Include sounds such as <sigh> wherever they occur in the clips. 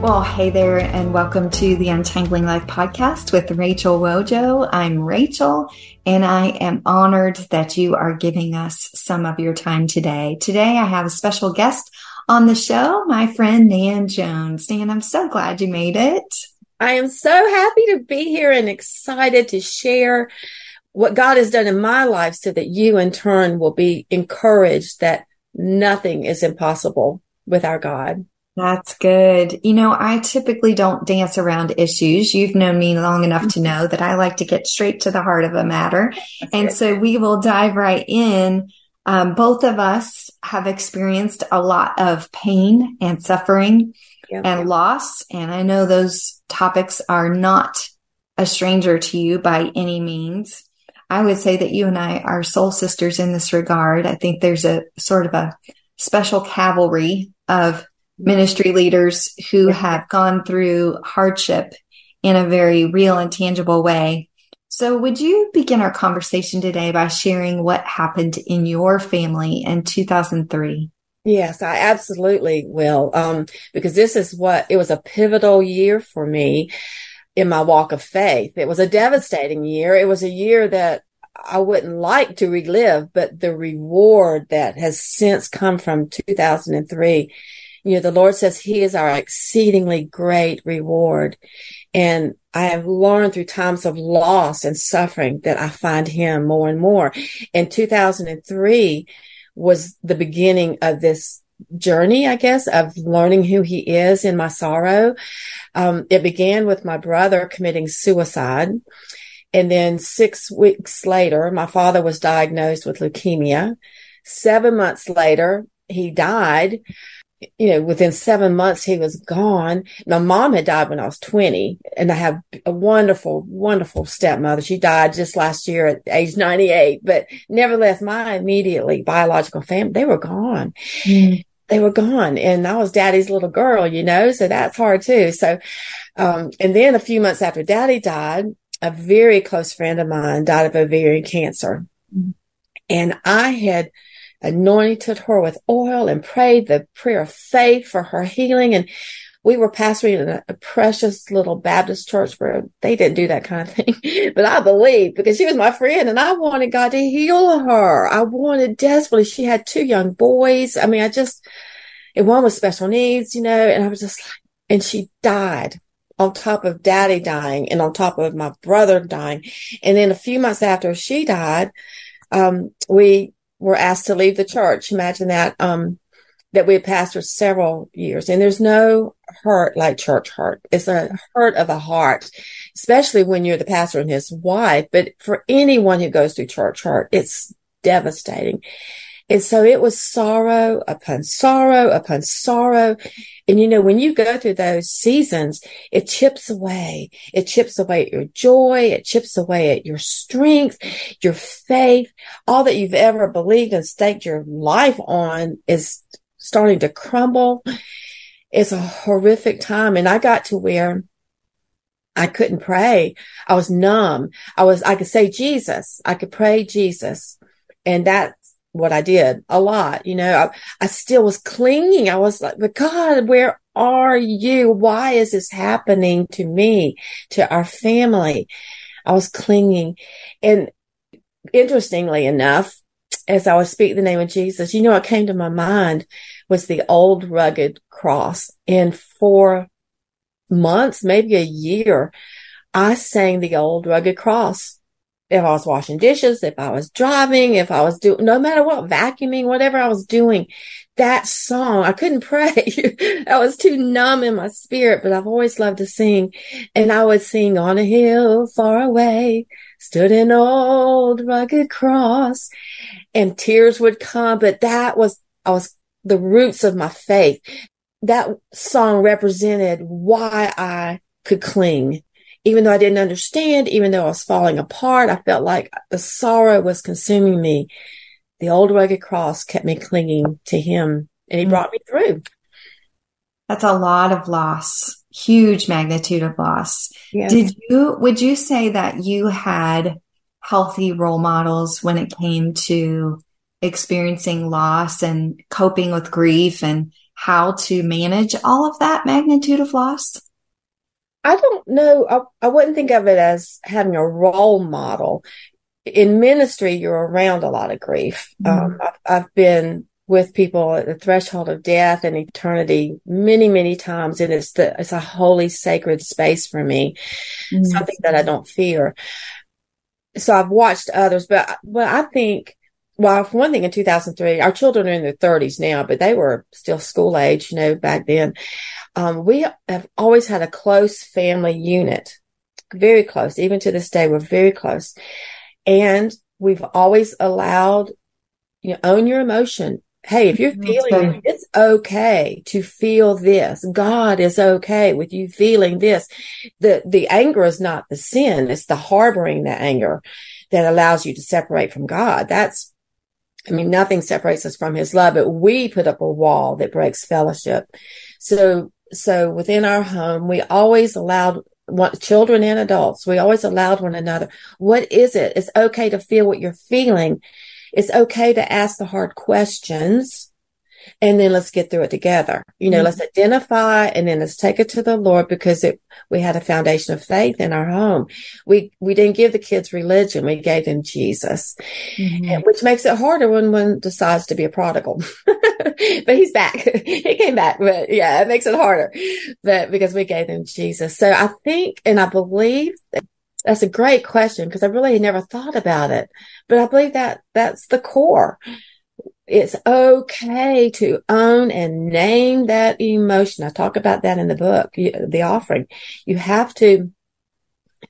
Well, hey there, and welcome to the Untangling Life podcast with Rachel Wojo. I'm Rachel, and I am honored that you are giving us some of your time today. Today, I have a special guest on the show, my friend Nan Jones. Nan, I'm so glad you made it. I am so happy to be here and excited to share what God has done in my life so that you in turn will be encouraged that nothing is impossible with our God. That's good. You know, I typically don't dance around issues. You've known me long enough to know that I like to get straight to the heart of a matter. <laughs> And so we will dive right in. Um, both of us have experienced a lot of pain and suffering yep. and loss. And I know those topics are not a stranger to you by any means. I would say that you and I are soul sisters in this regard. I think there's a sort of a special cavalry of ministry leaders who have gone through hardship in a very real and tangible way. So, would you begin our conversation today by sharing what happened in your family in 2003? Yes, I absolutely will. Um, because this is what it was a pivotal year for me in my walk of faith. It was a devastating year. It was a year that I wouldn't like to relive, but the reward that has since come from 2003 you know, the Lord says he is our exceedingly great reward. And I have learned through times of loss and suffering that I find him more and more. And 2003 was the beginning of this journey, I guess, of learning who he is in my sorrow. Um, it began with my brother committing suicide. And then six weeks later, my father was diagnosed with leukemia. Seven months later, he died you know, within seven months he was gone. My mom had died when I was 20 and I have a wonderful, wonderful stepmother. She died just last year at age 98, but nevertheless, my immediately biological family, they were gone. Mm. They were gone and I was daddy's little girl, you know, so that's hard too. So, um, and then a few months after daddy died, a very close friend of mine died of ovarian cancer. Mm. And I had, anointed her with oil and prayed the prayer of faith for her healing. And we were pastoring in a, a, precious little Baptist church where they didn't do that kind of thing. <laughs> but I believed because she was my friend and I wanted God to heal her. I wanted desperately. She had two young boys. I mean, I just, and one was special needs, you know, and I was just like, and she died on top of daddy dying and on top of my brother dying. And then a few months after she died, um, we were asked to leave the church. Imagine that, um, that we had pastored several years and there's no hurt like church hurt. It's a hurt of the heart, especially when you're the pastor and his wife. But for anyone who goes through church hurt, it's devastating. And so it was sorrow upon sorrow upon sorrow. And you know, when you go through those seasons, it chips away. It chips away at your joy. It chips away at your strength, your faith. All that you've ever believed and staked your life on is starting to crumble. It's a horrific time. And I got to where I couldn't pray. I was numb. I was, I could say Jesus. I could pray Jesus. And that what I did a lot. You know, I, I still was clinging. I was like, but God, where are you? Why is this happening to me, to our family? I was clinging. And interestingly enough, as I was speaking the name of Jesus, you know, what came to my mind was the old rugged cross. And for months, maybe a year, I sang the old rugged cross if I was washing dishes, if I was driving, if I was doing, no matter what, vacuuming, whatever I was doing, that song, I couldn't <laughs> pray. I was too numb in my spirit, but I've always loved to sing. And I would sing on a hill far away, stood an old rugged cross and tears would come. But that was, I was the roots of my faith. That song represented why I could cling even though I didn't understand, even though I was falling apart, I felt like the sorrow was consuming me. The old rugged cross kept me clinging to him and he mm. brought me through. That's a lot of loss, huge magnitude of loss. Yes. Did you, would you say that you had healthy role models when it came to experiencing loss and coping with grief and how to manage all of that magnitude of loss? I don't know. I, I wouldn't think of it as having a role model. In ministry, you're around a lot of grief. Mm-hmm. Um, I've, I've been with people at the threshold of death and eternity many, many times. And it's the, it's a holy, sacred space for me, mm-hmm. something that I don't fear. So I've watched others, but, but I think, well, for one thing, in 2003, our children are in their thirties now, but they were still school age, you know, back then. Um, we have always had a close family unit, very close. Even to this day, we're very close. And we've always allowed, you know, own your emotion. Hey, if you're feeling it, it's okay to feel this. God is okay with you feeling this. The, the anger is not the sin. It's the harboring the anger that allows you to separate from God. That's, I mean, nothing separates us from his love, but we put up a wall that breaks fellowship. So so within our home, we always allowed one, children and adults, we always allowed one another. What is it? It's okay to feel what you're feeling. It's okay to ask the hard questions and then let's get through it together. You know, mm-hmm. let's identify and then let's take it to the Lord because it, we had a foundation of faith in our home. We, we didn't give the kids religion. We gave them Jesus, mm-hmm. and, which makes it harder when one decides to be a prodigal, <laughs> but he's back. <laughs> he came back, but yeah, it makes it harder, but because we gave them Jesus. So I think, and I believe that that's a great question because I really never thought about it, but I believe that that's the core it's okay to own and name that emotion. I talk about that in the book, the offering. You have to,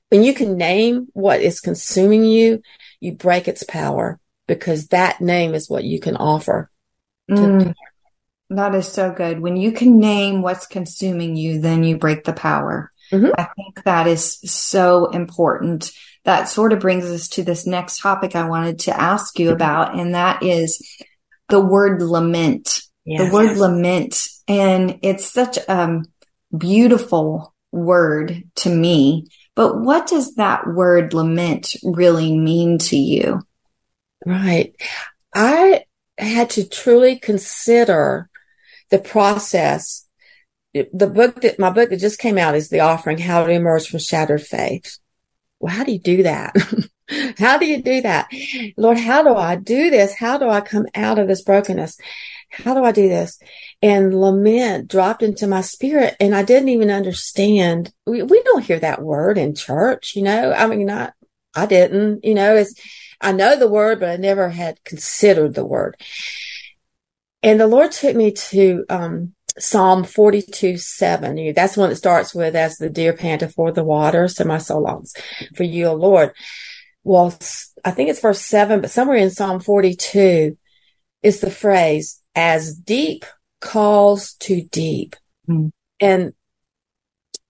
when you can name what is consuming you, you break its power because that name is what you can offer. Mm, that is so good. When you can name what's consuming you, then you break the power. Mm-hmm. I think that is so important. That sort of brings us to this next topic I wanted to ask you about, and that is the word lament. Yes, the word lament. And it's such a um, beautiful word to me. But what does that word lament really mean to you? Right. I had to truly consider the process. The book that my book that just came out is The Offering, How to Emerge from Shattered Faith. Well, how do you do that? <laughs> How do you do that? Lord, how do I do this? How do I come out of this brokenness? How do I do this? And lament dropped into my spirit and I didn't even understand. We, we don't hear that word in church, you know, I mean, not, I didn't, you know, it's, I know the word, but I never had considered the word. And the Lord took me to, um, Psalm 42, 7. That's one that starts with, as the deer panteth for the water, so my soul longs for you, O Lord well, I think it's verse seven, but somewhere in Psalm 42 is the phrase, as deep calls to deep. Mm. And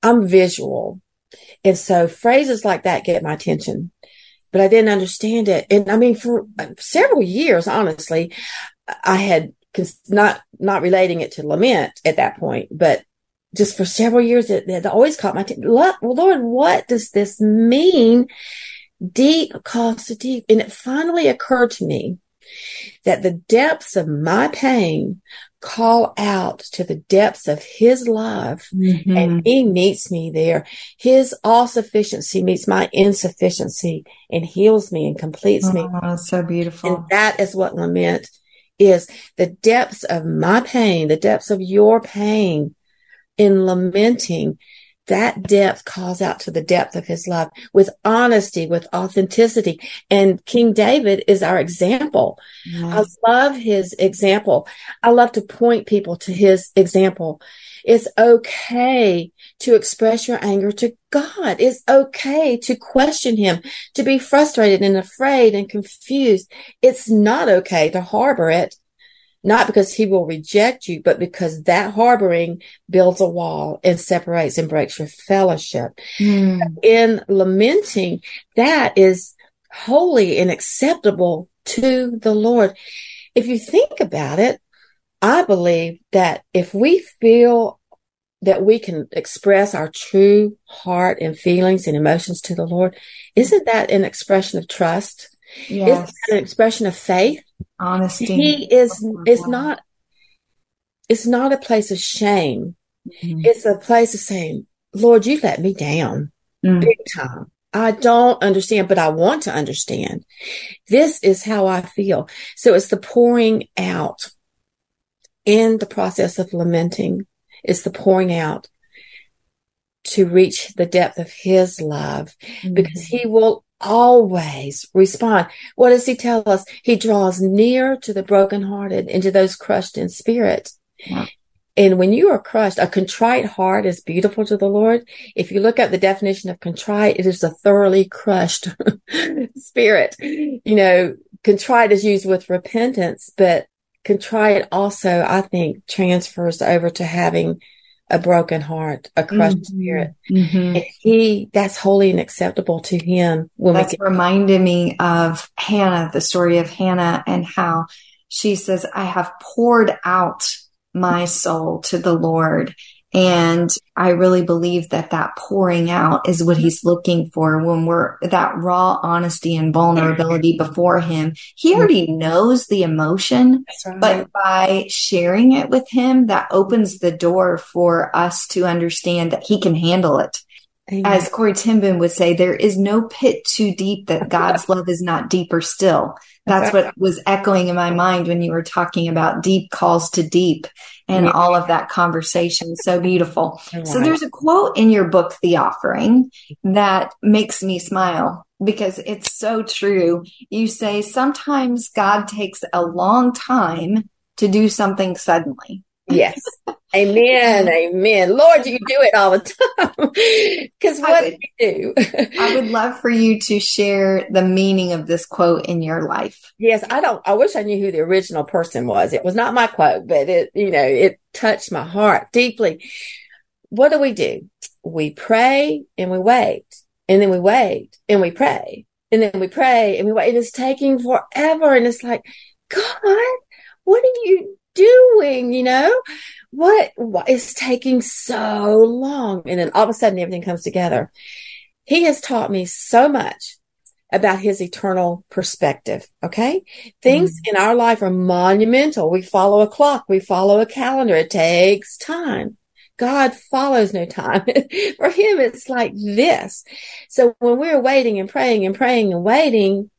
I'm visual. And so phrases like that get my attention, but I didn't understand it. And I mean, for several years, honestly, I had not, not relating it to lament at that point, but just for several years, it, it always caught my attention. Well, Lord, what does this mean? Deep calls to deep. And it finally occurred to me that the depths of my pain call out to the depths of his love mm-hmm. and he meets me there. His all sufficiency meets my insufficiency and heals me and completes oh, me. So beautiful. And that is what lament is the depths of my pain, the depths of your pain in lamenting that depth calls out to the depth of his love with honesty, with authenticity. And King David is our example. Yes. I love his example. I love to point people to his example. It's okay to express your anger to God. It's okay to question him, to be frustrated and afraid and confused. It's not okay to harbor it not because he will reject you, but because that harboring builds a wall and separates and breaks your fellowship. Mm. In lamenting, that is holy and acceptable to the Lord. If you think about it, I believe that if we feel that we can express our true heart and feelings and emotions to the Lord, isn't that an expression of trust? Yes. Isn't that an expression of faith? Honesty. He is, it's not, it's not a place of shame. Mm-hmm. It's a place of saying, Lord, you let me down mm-hmm. big time. I don't understand, but I want to understand. This is how I feel. So it's the pouring out in the process of lamenting. It's the pouring out to reach the depth of his love mm-hmm. because he will always respond. What does he tell us? He draws near to the brokenhearted and to those crushed in spirit. Yeah. And when you are crushed, a contrite heart is beautiful to the Lord. If you look at the definition of contrite, it is a thoroughly crushed <laughs> spirit. You know, contrite is used with repentance, but contrite also, I think, transfers over to having a broken heart, a crushed mm-hmm. spirit. Mm-hmm. he, that's holy and acceptable to him. When that's get- reminded me of Hannah, the story of Hannah and how she says, I have poured out my soul to the Lord. And I really believe that that pouring out is what he's looking for when we're that raw honesty and vulnerability before him. He mm-hmm. already knows the emotion, right. but by sharing it with him, that opens the door for us to understand that he can handle it. Amen. As Corrie Boom would say, there is no pit too deep that <laughs> God's love is not deeper still. That's <laughs> what was echoing in my mind when you were talking about deep calls to deep and yeah. all of that conversation. So beautiful. Right. So there's a quote in your book, The Offering, that makes me smile because it's so true. You say sometimes God takes a long time to do something suddenly. Yes. Amen. Amen. Lord, you do it all the time. <laughs> Because what would, do you do? I would <laughs> love for you to share the meaning of this quote in your life. Yes, I don't, I wish I knew who the original person was. It was not my quote, but it, you know, it touched my heart deeply. What do we do? We pray and we wait and then we wait and we pray and then we pray and we wait. And it's taking forever. And it's like, God, what are you doing? You know, what, what is taking so long? And then all of a sudden everything comes together. He has taught me so much about his eternal perspective. Okay. Things mm-hmm. in our life are monumental. We follow a clock. We follow a calendar. It takes time. God follows no time. <laughs> For him, it's like this. So when we're waiting and praying and praying and waiting,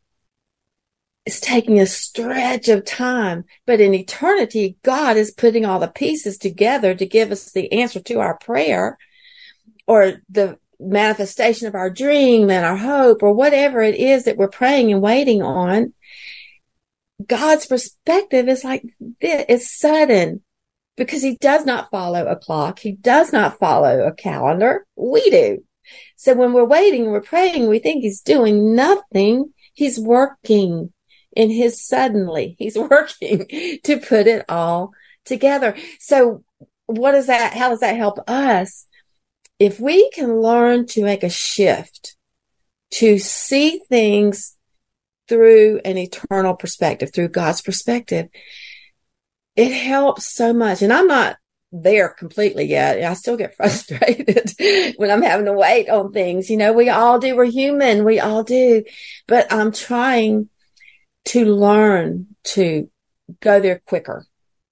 it's taking a stretch of time, but in eternity, God is putting all the pieces together to give us the answer to our prayer or the manifestation of our dream and our hope or whatever it is that we're praying and waiting on. God's perspective is like this. It's sudden because he does not follow a clock. He does not follow a calendar. We do. So when we're waiting we're praying, we think he's doing nothing. He's working in his suddenly. He's <laughs> working to put it all together. So what does that, how does that help us? If we can learn to make a shift to see things through an eternal perspective, through God's perspective, it helps so much. And I'm not there completely yet. I still get <laughs> frustrated when I'm having to wait on things. You know, we all do. We're human. We all do. But I'm trying to learn to go there quicker.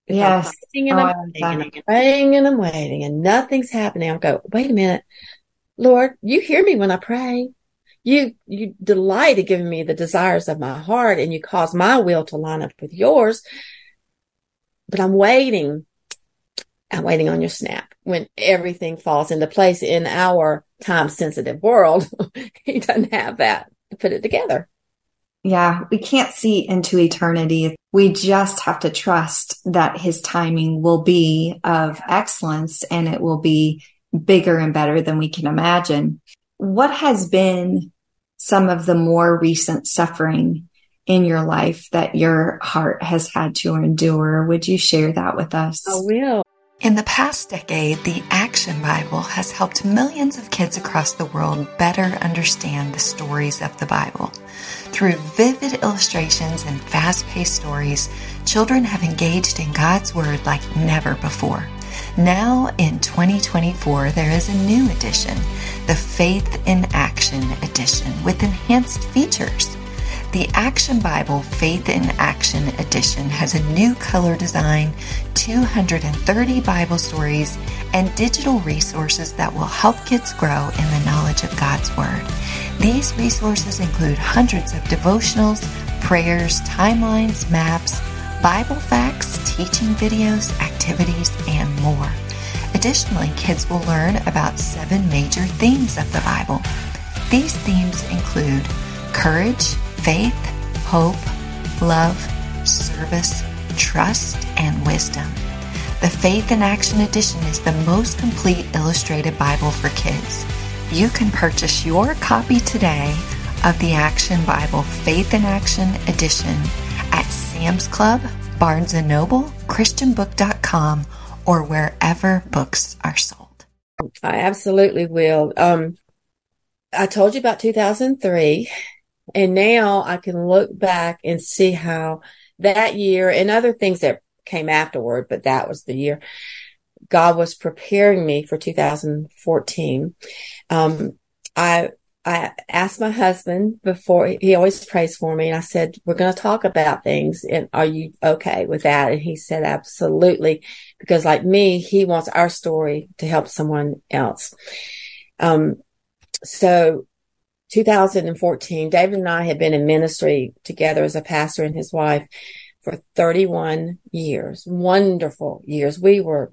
If yes. I'm waiting and, oh, I'm waiting and I'm praying and I'm waiting and nothing's happening. I'll go, wait a minute. Lord, you hear me when I pray. You, you delight in giving me the desires of my heart and you cause my will to line up with yours. But I'm waiting. I'm waiting on your snap when everything falls into place in our time sensitive world. <laughs> he doesn't have that to put it together. Yeah, we can't see into eternity. We just have to trust that his timing will be of excellence and it will be bigger and better than we can imagine. What has been some of the more recent suffering in your life that your heart has had to endure. Would you share that with us? I will. In the past decade, the Action Bible has helped millions of kids across the world better understand the stories of the Bible. Through vivid illustrations and fast paced stories, children have engaged in God's Word like never before. Now in 2024, there is a new edition, the Faith in Action edition, with enhanced features. The Action Bible Faith in Action Edition has a new color design, 230 Bible stories, and digital resources that will help kids grow in the knowledge of God's Word. These resources include hundreds of devotionals, prayers, timelines, maps, Bible facts, teaching videos, activities, and more. Additionally, kids will learn about seven major themes of the Bible. These themes include courage, faith, hope, love, service, trust, and wisdom. The Faith in Action Edition is the most complete illustrated Bible for kids. You can purchase your copy today of the Action Bible Faith in Action Edition at Sam's Club, Barnes & Noble, christianbook.com, or wherever books are sold. I absolutely will. Um, I told you about 2003 and now I can look back and see how that year and other things that came afterward, but that was the year God was preparing me for 2014. Um, I, I asked my husband before he always prays for me and I said, we're going to talk about things and are you okay with that? And he said, absolutely. Because like me, he wants our story to help someone else. Um, so 2014, David and I had been in ministry together as a pastor and his wife for 31 years, wonderful years. We were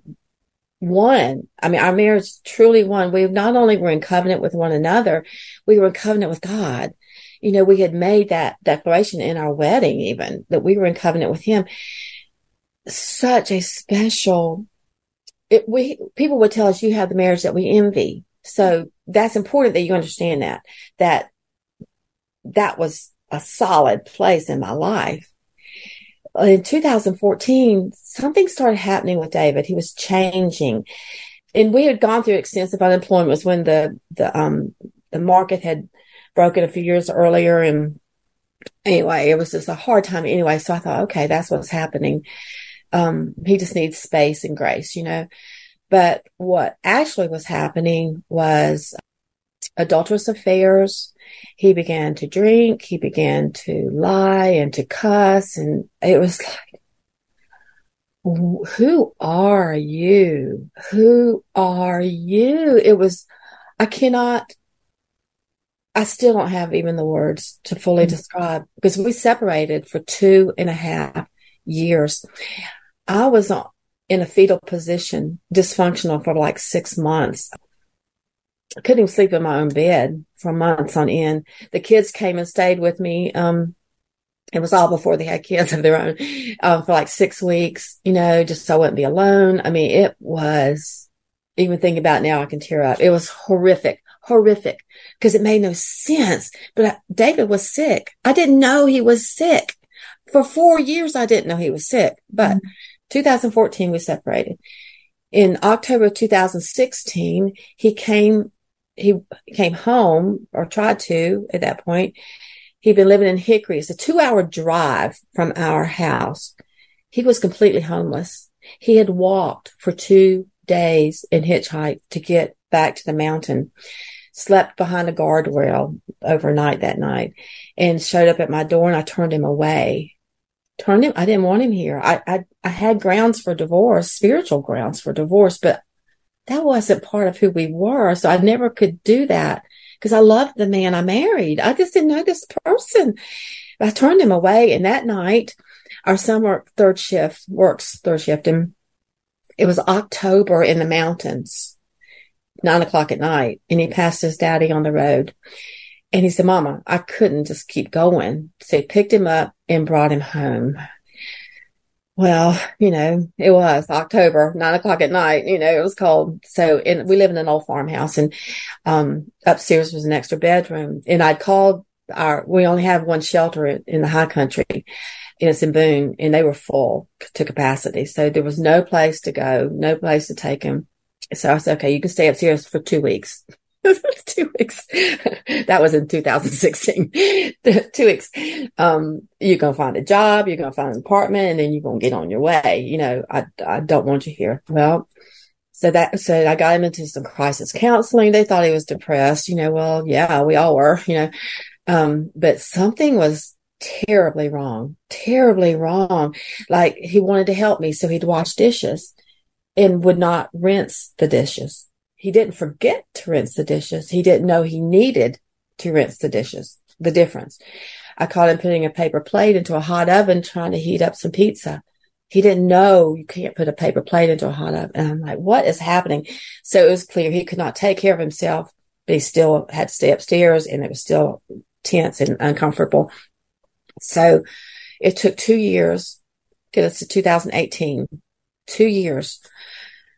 one. I mean, our marriage truly one. We not only were in covenant with one another, we were in covenant with God. You know, we had made that declaration in our wedding, even that we were in covenant with him. Such a special, it, we, people would tell us you have the marriage that we envy. So that's important that you understand that, that that was a solid place in my life. In 2014, something started happening with David. He was changing and we had gone through extensive unemployment it was when the, the, um, the market had broken a few years earlier. And anyway, it was just a hard time anyway. So I thought, okay, that's what's happening. Um, he just needs space and grace, you know. But what actually was happening was adulterous affairs. He began to drink. He began to lie and to cuss. And it was like, who are you? Who are you? It was, I cannot, I still don't have even the words to fully mm-hmm. describe because we separated for two and a half years. I was on, in a fetal position, dysfunctional for like six months. I couldn't even sleep in my own bed for months on end. The kids came and stayed with me. Um, it was all before they had kids of their own, uh, for like six weeks, you know, just so I wouldn't be alone. I mean, it was, even thinking about now, I can tear up. It was horrific, horrific because it made no sense. But I, David was sick. I didn't know he was sick. For four years, I didn't know he was sick, but mm-hmm. 2014, we separated. In October 2016, he came, he came home or tried to at that point. He'd been living in Hickory. It's a two hour drive from our house. He was completely homeless. He had walked for two days in hitchhike to get back to the mountain, slept behind a guardrail overnight that night and showed up at my door and I turned him away turned him. I didn't want him here. I, I, I had grounds for divorce, spiritual grounds for divorce, but that wasn't part of who we were. So I never could do that because I loved the man I married. I just didn't know this person. I turned him away. And that night, our worked third shift, works third shift. And it was October in the mountains, nine o'clock at night. And he passed his daddy on the road. And he said, Mama, I couldn't just keep going. So he picked him up and brought him home. Well, you know, it was October, nine o'clock at night, you know, it was cold. So, and we live in an old farmhouse and, um, upstairs was an extra bedroom and I'd called our, we only have one shelter in, the high country and it's in Boone and they were full to capacity. So there was no place to go, no place to take him. So I said, okay, you can stay upstairs for two weeks. <laughs> two weeks. that was in 2016. <laughs> two weeks. Um, you're going to find a job. You're going to find an apartment and then you're going to get on your way. You know, I, I don't want you here. Well, so that, so I got him into some crisis counseling. They thought he was depressed. You know, well, yeah, we all were, you know, um, but something was terribly wrong, terribly wrong. Like he wanted to help me. So he'd wash dishes and would not rinse the dishes. He didn't forget to rinse the dishes. He didn't know he needed to rinse the dishes, the difference. I caught him putting a paper plate into a hot oven trying to heat up some pizza. He didn't know you can't put a paper plate into a hot oven. And I'm like, what is happening? So it was clear he could not take care of himself, but he still had to stay upstairs and it was still tense and uncomfortable. So it took two years, get us to 2018, two years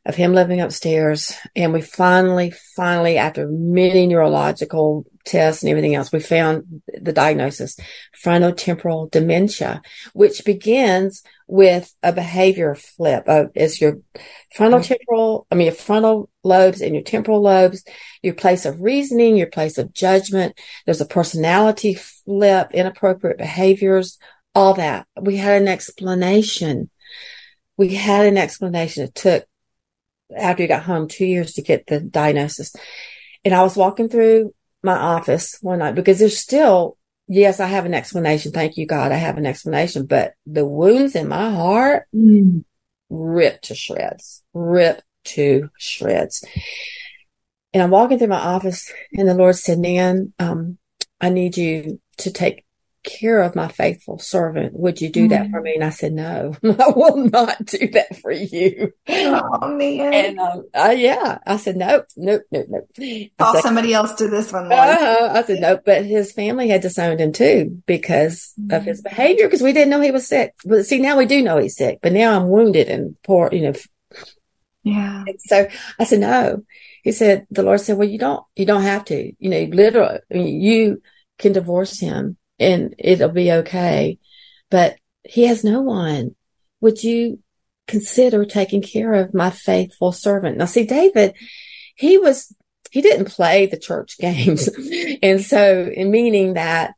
of him living upstairs. And we finally, finally, after many neurological tests and everything else, we found the diagnosis, frontotemporal dementia, which begins with a behavior flip uh, of is your frontal mm-hmm. temporal, I mean, your frontal lobes and your temporal lobes, your place of reasoning, your place of judgment. There's a personality flip, inappropriate behaviors, all that. We had an explanation. We had an explanation. It took after he got home, two years to get the diagnosis. And I was walking through my office one night because there's still, yes, I have an explanation. Thank you, God. I have an explanation, but the wounds in my heart mm. ripped to shreds, ripped to shreds. And I'm walking through my office and the Lord said, Nan, um, I need you to take care of my faithful servant. Would you do mm-hmm. that for me? And I said, no, <laughs> I will not do that for you. Oh man. And, um, uh, yeah, I said, nope, nope, nope, nope. Call said, somebody else do this one. Uh, I said, nope, but his family had disowned him too because mm-hmm. of his mm-hmm. behavior. Cause we didn't know he was sick. But see, now we do know he's sick, but now I'm wounded and poor, you know. Yeah. And so I said, no. He said, the Lord said, well, you don't, you don't have to, you know, literally, I you can divorce him and it'll be okay. But he has no one. Would you consider taking care of my faithful servant? Now see, David, he was, he didn't play the church <laughs> games. and so in meaning that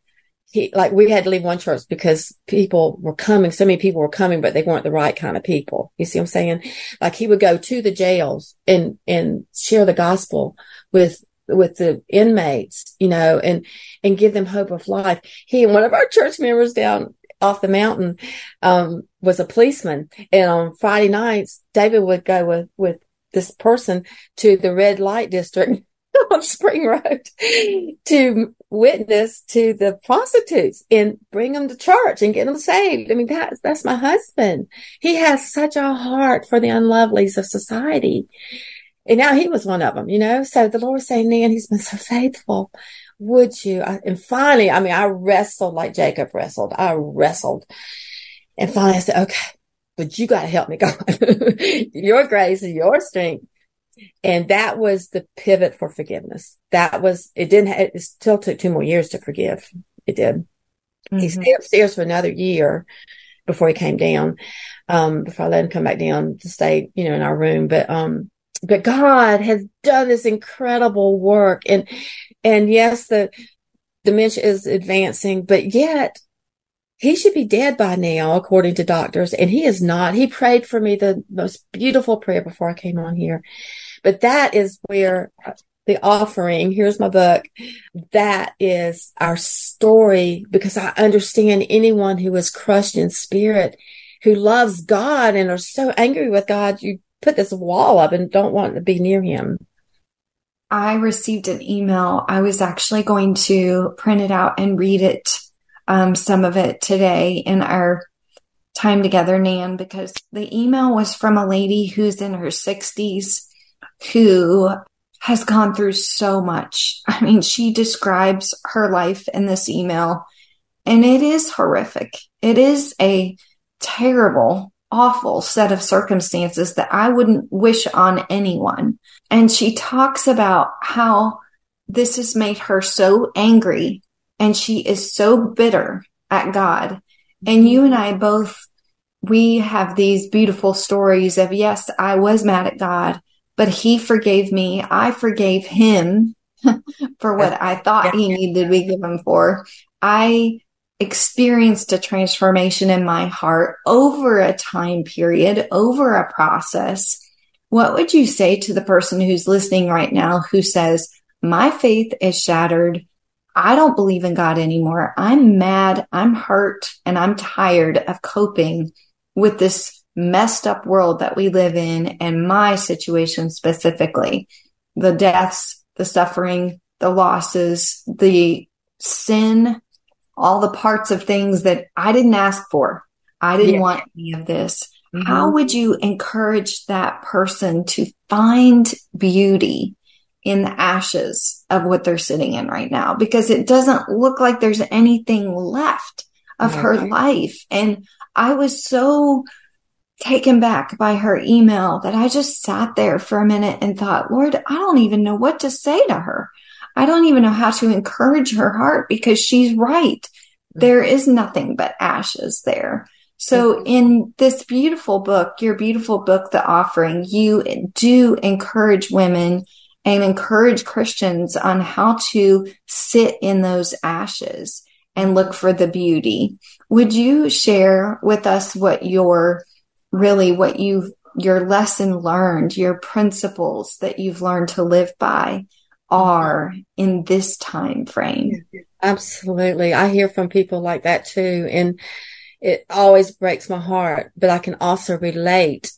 he, like we had to leave one church because people were coming. So many people were coming, but they weren't the right kind of people. You see what I'm saying? Like he would go to the jails and, and share the gospel with with the inmates, you know, and, and give them hope of life. He and one of our church members down off the mountain, um, was a policeman. And on Friday nights, David would go with, with this person to the red light district <laughs> on Spring Road to witness to the prostitutes and bring them to church and get them saved. I mean, that's, that's my husband. He has such a heart for the unlovelies of society. And now he was one of them, you know? So the Lord was saying, Nan, he's been so <laughs> faithful. Would you? and finally, I mean, I wrestled like Jacob wrestled. I wrestled. And finally I said, okay, but you got to help me, <laughs> God. your grace and your strength. And that was the pivot for forgiveness. That was, it didn't, it still took two more years to forgive. It did. Mm-hmm. He stayed upstairs for another year before he came down. Um, before I let him come back down to stay, you know, in our room. But, um, but God has done this incredible work. And, and yes, the dementia is advancing, but yet he should be dead by now, according to doctors. And he is not. He prayed for me the most beautiful prayer before I came on here. But that is where uh, the offering, here's my book. That is our story because I understand anyone who is crushed in spirit, who loves God and are so angry with God. You put this wall up and don't want to be near him. I received an email. I was actually going to print it out and read it, um, some of it today in our time together, Nan, because the email was from a lady who's in her 60s who has gone through so much. I mean, she describes her life in this email and it is horrific. It is a terrible awful set of circumstances that I wouldn't wish on anyone. And she talks about how this has made her so angry and she is so bitter at God. And you and I both, we have these beautiful stories of, yes, I was mad at God, but he forgave me. I forgave him <laughs> for what I thought he needed to be given for. I experienced a transformation in my heart over a time period, over a process. What would you say to the person who's listening right now who says, my faith is shattered. I don't believe in God anymore. I'm mad. I'm hurt and I'm tired of coping with this messed up world that we live in and my situation specifically. The deaths, the suffering, the losses, the sin, all the parts of things that I didn't ask for. I didn't yeah. want any of this. Mm-hmm. How would you encourage that person to find beauty in the ashes of what they're sitting in right now? Because it doesn't look like there's anything left of yeah. her life. And I was so taken back by her email that I just sat there for a minute and thought, Lord, I don't even know what to say to her. I don't even know how to encourage her heart because she's right. There is nothing but ashes there. So mm-hmm. in this beautiful book, your beautiful book, The Offering, you do encourage women and encourage Christians on how to sit in those ashes and look for the beauty. Would you share with us what your really what you've your lesson learned, your principles that you've learned to live by are in this time frame? Absolutely. I hear from people like that too. And it always breaks my heart, but I can also relate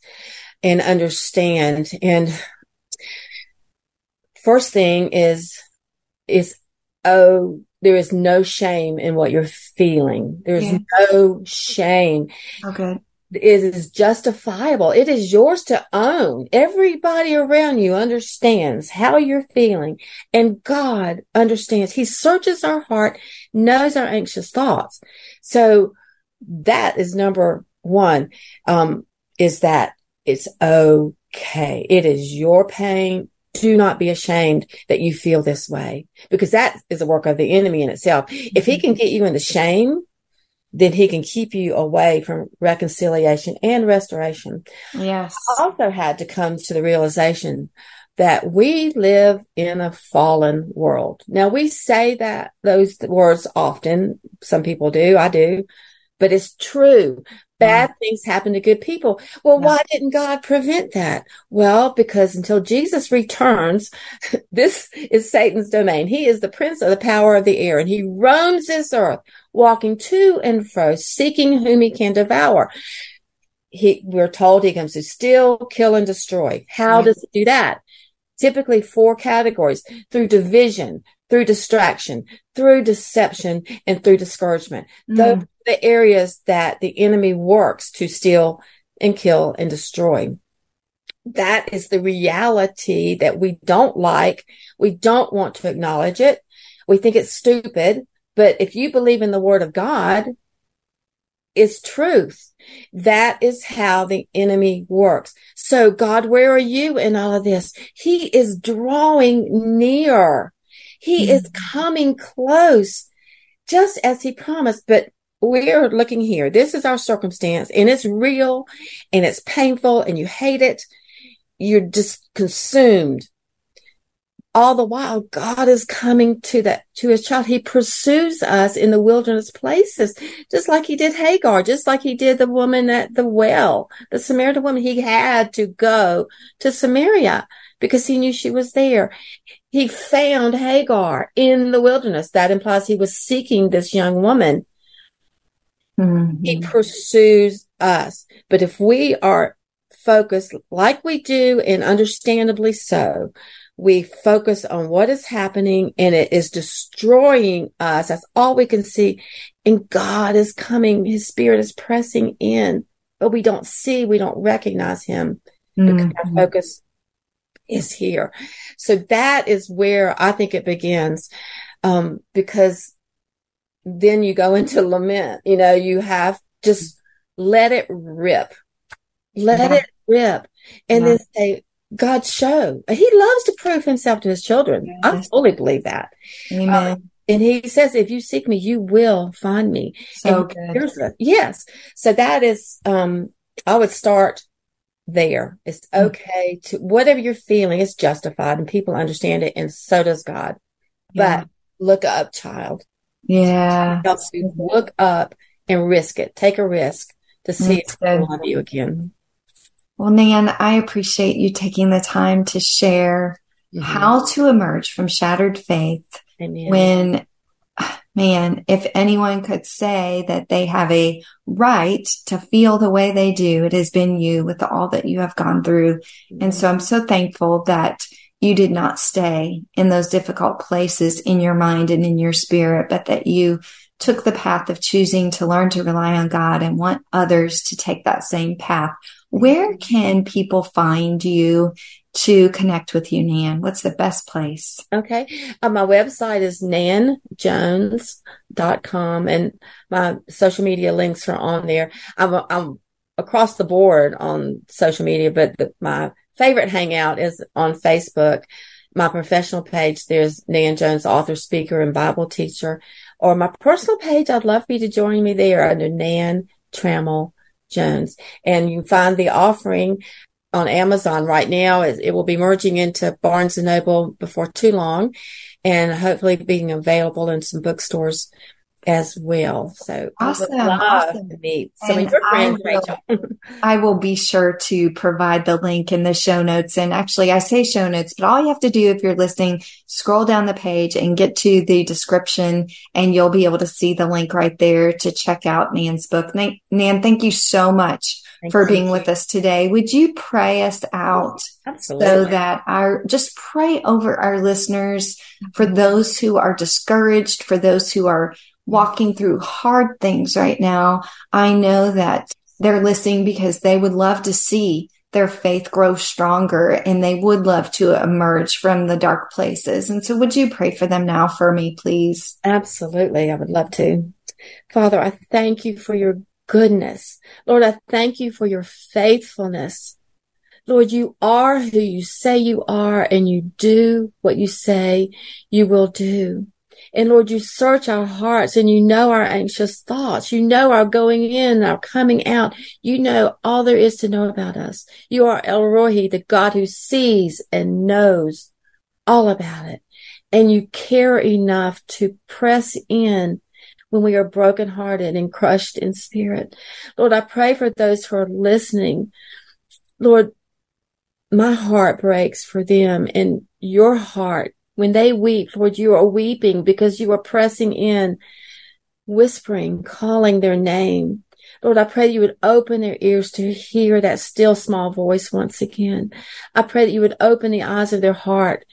and understand. And first thing is, is, oh, there is no shame in what you're feeling. There's yeah. no shame. Okay. Is justifiable. It is yours to own. Everybody around you understands how you're feeling and God understands. He searches our heart, knows our anxious thoughts. So that is number one, um, is that it's okay. It is your pain do not be ashamed that you feel this way because that is a work of the enemy in itself. If he mm-hmm. can get you into shame, then he can keep you away from reconciliation and restoration. Yes. I also had to come to the realization that we live in a fallen world. Now we say that those words often. Some people do. I do, but it's true. Bad mm. things happen to good people. Well, why didn't God prevent that? Well, because until Jesus returns, <laughs> this is Satan's domain. He is the prince of the power of the air and he roams this earth, walking to and fro, seeking whom he can devour. He, we're told he comes to steal, kill, and destroy. How does he do that? Typically four categories through division, through distraction, through deception, and through discouragement. Mm. Those the areas that the enemy works to steal and kill and destroy. That is the reality that we don't like. We don't want to acknowledge it. We think it's stupid. But if you believe in the word of God, it's truth. That is how the enemy works. So God, where are you in all of this? He is drawing near. He mm-hmm. is coming close, just as he promised. But we're looking here. This is our circumstance and it's real and it's painful and you hate it. You're just consumed. All the while, God is coming to that, to his child. He pursues us in the wilderness places, just like he did Hagar, just like he did the woman at the well, the Samaritan woman. He had to go to Samaria because he knew she was there. He found Hagar in the wilderness. That implies he was seeking this young woman. Mm-hmm. He pursues us. But if we are focused like we do and understandably so, we focus on what is happening and it is destroying us. That's all we can see. And God is coming. His spirit is pressing in, but we don't see, we don't recognize him mm-hmm. because our focus is here. So that is where I think it begins. Um, because then you go into lament, you know, you have just let it rip, let yeah. it rip and yeah. then say, God show. He loves to prove himself to his children. Yes. I fully believe that. Amen. Um, And he says, if you seek me, you will find me. So good. A, yes. So that is, um, I would start there. It's hmm. okay to whatever you're feeling is justified and people understand it. And so does God. Yeah. But look up, child. Yeah. Look up and risk it. Take a risk to see if I love you again. Well, Nan, I appreciate you taking the time to share mm-hmm. how to emerge from shattered faith Amen. when man, if anyone could say that they have a right to feel the way they do, it has been you with all that you have gone through. Mm-hmm. And so I'm so thankful that you did not stay in those difficult places in your mind and in your spirit, but that you took the path of choosing to learn to rely on God and want others to take that same path. Where can people find you to connect with you, Nan? What's the best place? Okay. Uh, my website is nanjones.com and my social media links are on there. I'm, I'm across the board on social media, but the, my favorite hangout is on Facebook. My professional page, there's Nan Jones, author, speaker, and Bible teacher. Or my personal page, I'd love for you to join me there under Nan Trammell Jones. And you find the offering on Amazon right now. It, it, will be merging into Barnes and Noble before too long and hopefully being available in some bookstores as well. So awesome. awesome. to meet some and of your friends, I will, Rachel. <laughs> I will be sure to provide the link in the show notes. And actually I say show notes, but all you have to do if you're listening, scroll down the page and get to the description and you'll be able to see the link right there to check out Nan's book. Nan, thank you so much Thank for you. being with us today. Would you pray us out Absolutely. so that our just pray over our listeners for mm-hmm. those who are discouraged, for those who are walking through hard things right now. I know that they're listening because they would love to see their faith grow stronger and they would love to emerge from the dark places. And so would you pray for them now for me, please? Absolutely. I would love to. Father, I thank you for your goodness. Lord, I thank you for your faithfulness. Lord, you are who you say you are and you do what you say you will do. And Lord, you search our hearts and you know our anxious thoughts. You know our going in, our coming out. You know all there is to know about us. You are El Roi, the God who sees and knows all about it. And you care enough to press in when we are brokenhearted and crushed in spirit. Lord, I pray for those who are listening. Lord, my heart breaks for them and your heart. When they weep, Lord, you are weeping because you are pressing in, whispering, calling their name. Lord, I pray that you would open their ears to hear that still small voice once again. I pray that you would open the eyes of their heart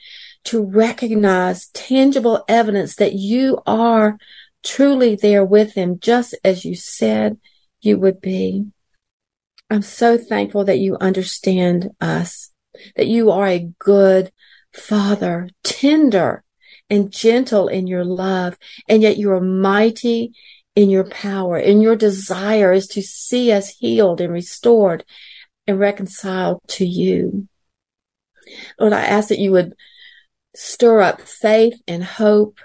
to recognize tangible evidence that you are truly there with them, just as you said you would be. I'm so thankful that you understand us, that you are a good father, tender and gentle in your love, and yet you are mighty in your power, and your desire is to see us healed and restored and reconciled to you. Lord, I ask that you would stir up faith and hope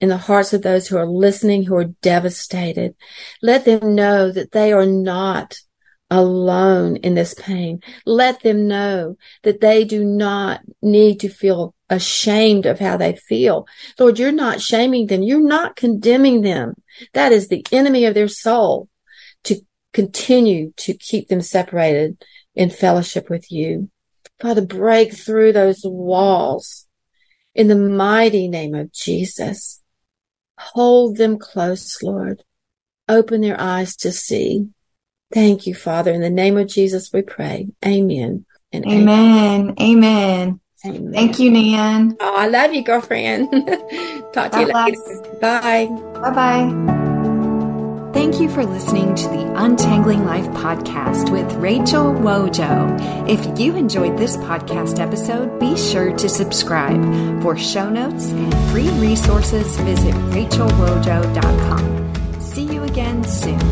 in the hearts of those who are listening, who are devastated. Let them know that they are not alone in this pain. Let them know that they do not need to feel ashamed of how they feel. Lord, you're not shaming them. You're not condemning them. That is the enemy of their soul to continue to keep them separated in fellowship with you. Father, break through those walls in the mighty name of Jesus. Hold them close, Lord. Open their eyes to see. Thank you, Father. In the name of Jesus, we pray. Amen. And amen. Amen. amen. Thank you, Nan. Oh, I love you, girlfriend. <laughs> Talk to God you later. Bless. Bye. Bye bye. Thank you for listening to the Untangling Life podcast with Rachel Wojo. If you enjoyed this podcast episode, be sure to subscribe. For show notes and free resources, visit rachelwojo.com. See you again soon.